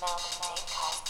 Mom and Nate Podcast.